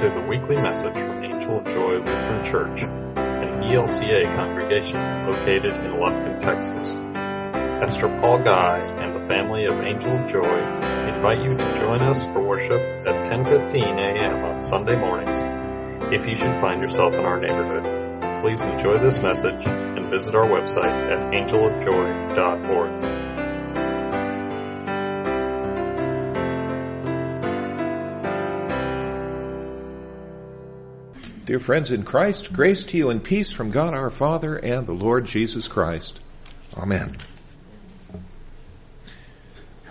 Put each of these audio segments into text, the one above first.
to the weekly message from Angel of Joy Lutheran Church, an ELCA congregation located in Lufkin, Texas. Pastor Paul Guy and the family of Angel of Joy invite you to join us for worship at 10:15 a.m. on Sunday mornings. If you should find yourself in our neighborhood, please enjoy this message and visit our website at angelofjoy.org. Dear friends in Christ, grace to you and peace from God our Father and the Lord Jesus Christ. Amen.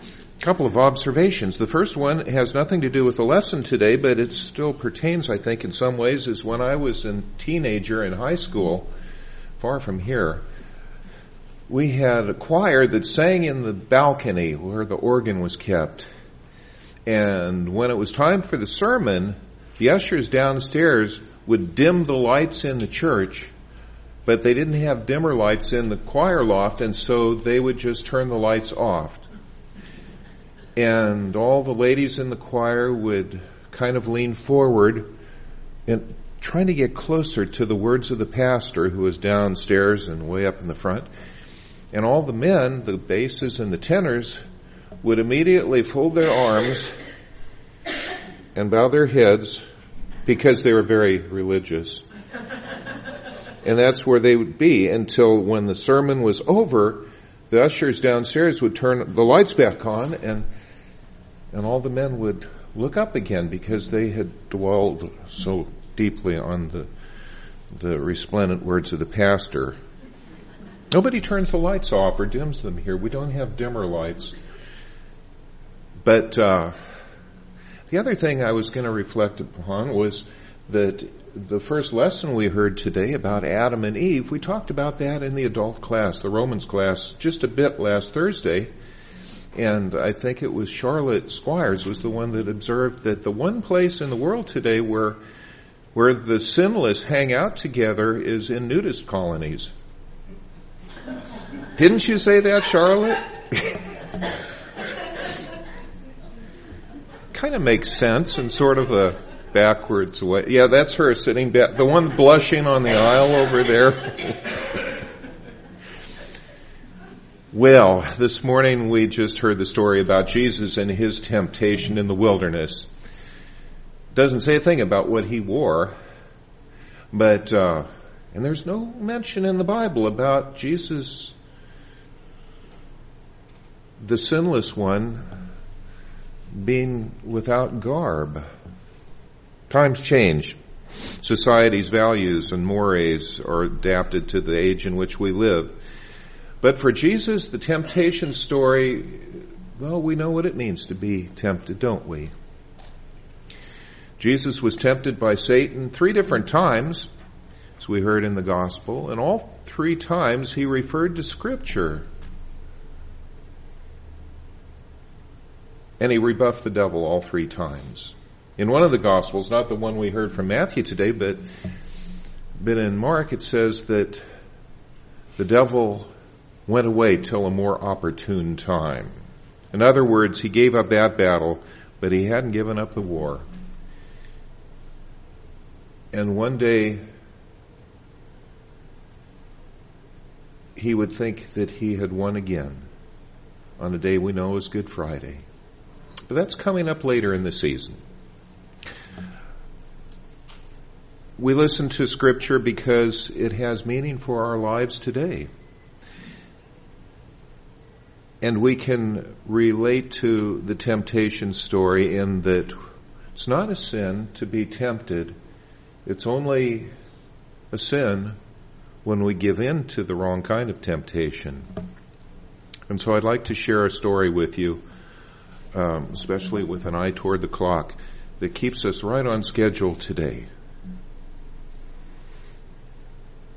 A couple of observations. The first one has nothing to do with the lesson today, but it still pertains, I think, in some ways, is when I was a teenager in high school, far from here, we had a choir that sang in the balcony where the organ was kept. And when it was time for the sermon, the ushers downstairs would dim the lights in the church, but they didn't have dimmer lights in the choir loft, and so they would just turn the lights off. And all the ladies in the choir would kind of lean forward and trying to get closer to the words of the pastor who was downstairs and way up in the front. And all the men, the basses and the tenors, would immediately fold their arms and bow their heads because they were very religious. and that's where they would be until when the sermon was over, the ushers downstairs would turn the lights back on and and all the men would look up again because they had dwelled so deeply on the the resplendent words of the pastor. Nobody turns the lights off or dims them here. We don't have dimmer lights. But uh, the other thing I was going to reflect upon was that the first lesson we heard today about Adam and Eve, we talked about that in the adult class, the Romans class, just a bit last Thursday. And I think it was Charlotte Squires was the one that observed that the one place in the world today where where the sinless hang out together is in nudist colonies. Didn't you say that, Charlotte? kind of makes sense in sort of a backwards way. Yeah, that's her sitting back, the one blushing on the aisle over there. well, this morning we just heard the story about Jesus and his temptation in the wilderness. Doesn't say a thing about what he wore, but, uh, and there's no mention in the Bible about Jesus, the sinless one, being without garb. Times change. Society's values and mores are adapted to the age in which we live. But for Jesus, the temptation story, well, we know what it means to be tempted, don't we? Jesus was tempted by Satan three different times, as we heard in the gospel, and all three times he referred to Scripture. And he rebuffed the devil all three times. In one of the Gospels, not the one we heard from Matthew today, but, but in Mark, it says that the devil went away till a more opportune time. In other words, he gave up that battle, but he hadn't given up the war. And one day, he would think that he had won again on a day we know is Good Friday. But that's coming up later in the season. We listen to Scripture because it has meaning for our lives today. And we can relate to the temptation story in that it's not a sin to be tempted. It's only a sin when we give in to the wrong kind of temptation. And so I'd like to share a story with you um, especially with an eye toward the clock, that keeps us right on schedule today.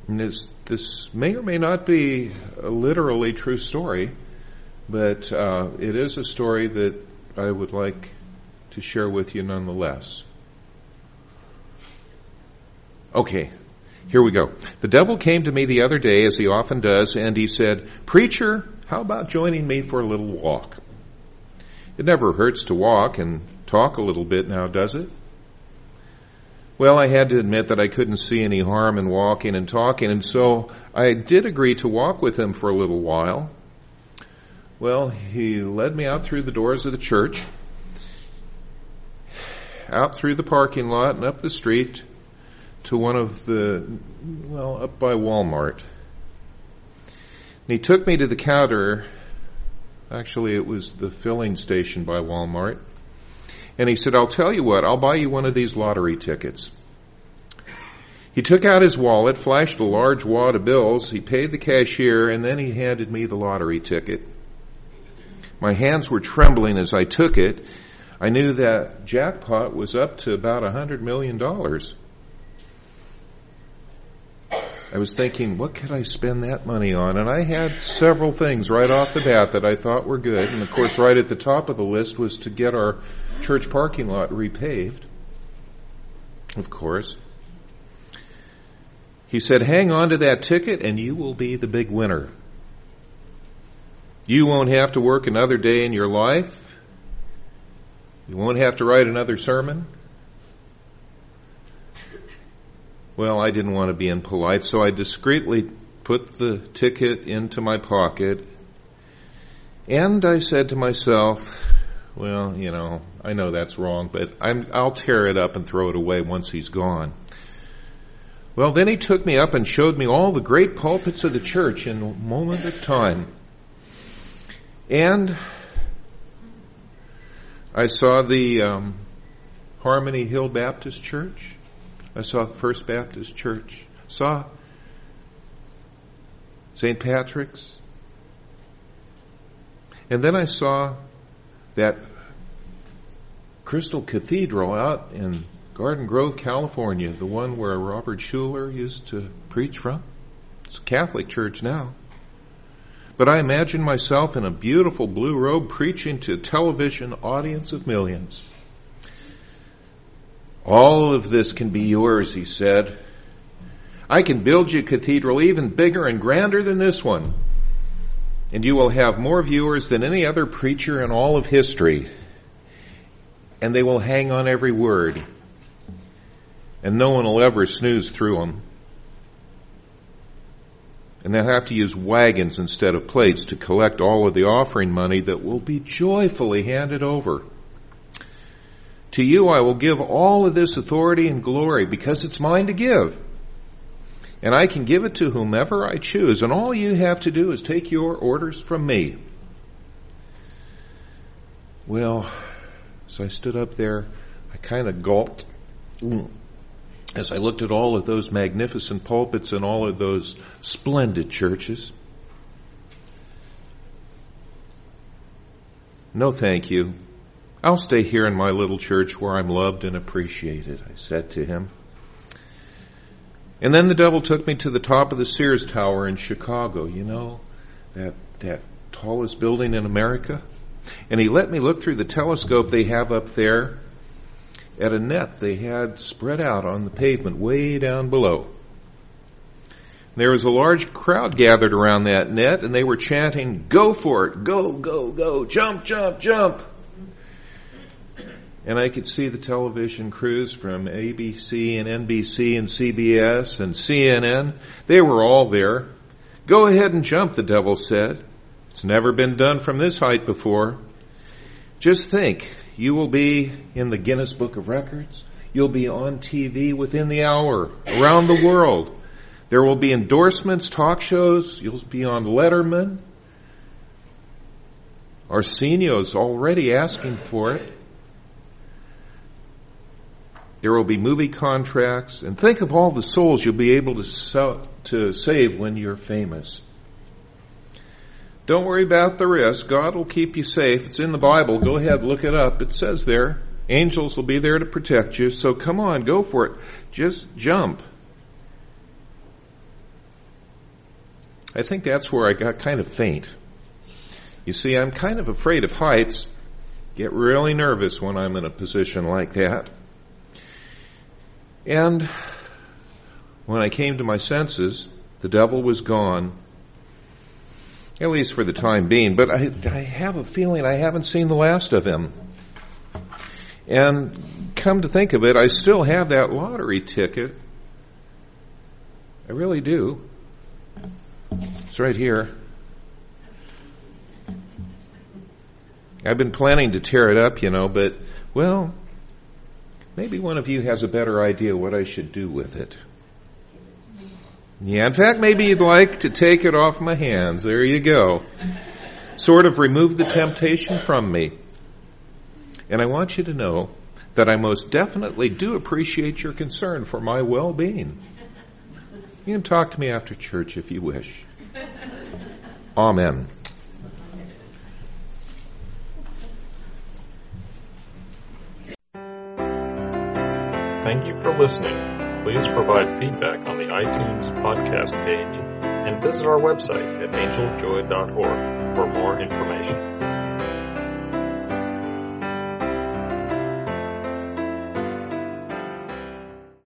And this, this may or may not be a literally true story, but uh, it is a story that I would like to share with you nonetheless. Okay, here we go. The devil came to me the other day, as he often does, and he said, Preacher, how about joining me for a little walk? It never hurts to walk and talk a little bit now, does it? Well, I had to admit that I couldn't see any harm in walking and talking, and so I did agree to walk with him for a little while. Well, he led me out through the doors of the church, out through the parking lot, and up the street to one of the, well, up by Walmart. And he took me to the counter. Actually, it was the filling station by Walmart. And he said, I'll tell you what, I'll buy you one of these lottery tickets. He took out his wallet, flashed a large wad of bills, he paid the cashier, and then he handed me the lottery ticket. My hands were trembling as I took it. I knew that jackpot was up to about a hundred million dollars. I was thinking, what could I spend that money on? And I had several things right off the bat that I thought were good. And of course, right at the top of the list was to get our church parking lot repaved. Of course. He said, hang on to that ticket and you will be the big winner. You won't have to work another day in your life. You won't have to write another sermon. Well, I didn't want to be impolite, so I discreetly put the ticket into my pocket. And I said to myself, well, you know, I know that's wrong, but i will tear it up and throw it away once he's gone. Well, then he took me up and showed me all the great pulpits of the church in a moment of time. And I saw the um, Harmony Hill Baptist Church. I saw First Baptist Church. Saw St. Patrick's. And then I saw that Crystal Cathedral out in Garden Grove, California, the one where Robert Schuller used to preach from. It's a Catholic church now. But I imagine myself in a beautiful blue robe preaching to a television audience of millions. All of this can be yours, he said. I can build you a cathedral even bigger and grander than this one. And you will have more viewers than any other preacher in all of history. And they will hang on every word. And no one will ever snooze through them. And they'll have to use wagons instead of plates to collect all of the offering money that will be joyfully handed over. To you I will give all of this authority and glory because it's mine to give. And I can give it to whomever I choose. And all you have to do is take your orders from me. Well, so I stood up there, I kind of gulped as I looked at all of those magnificent pulpits and all of those splendid churches. No, thank you. I'll stay here in my little church where I'm loved and appreciated, I said to him. And then the devil took me to the top of the Sears Tower in Chicago, you know, that, that tallest building in America. And he let me look through the telescope they have up there at a net they had spread out on the pavement way down below. There was a large crowd gathered around that net and they were chanting, go for it, go, go, go, jump, jump, jump and I could see the television crews from ABC and NBC and CBS and CNN. They were all there. Go ahead and jump, the devil said. It's never been done from this height before. Just think, you will be in the Guinness Book of Records. You'll be on TV within the hour around the world. There will be endorsements, talk shows. You'll be on Letterman. Arsenio's already asking for it. There will be movie contracts, and think of all the souls you'll be able to, sell, to save when you're famous. Don't worry about the risk. God will keep you safe. It's in the Bible. Go ahead, look it up. It says there. Angels will be there to protect you. So come on, go for it. Just jump. I think that's where I got kind of faint. You see, I'm kind of afraid of heights. Get really nervous when I'm in a position like that. And when I came to my senses, the devil was gone, at least for the time being, but I, I have a feeling I haven't seen the last of him. And come to think of it, I still have that lottery ticket. I really do. It's right here. I've been planning to tear it up, you know, but, well, maybe one of you has a better idea what I should do with it. Yeah, in fact, maybe you'd like to take it off my hands. There you go. Sort of remove the temptation from me. And I want you to know that I most definitely do appreciate your concern for my well being. You can talk to me after church if you wish. Amen. Thank you for listening. Please provide feedback on the iTunes podcast page and visit our website at angeljoy.org for more information.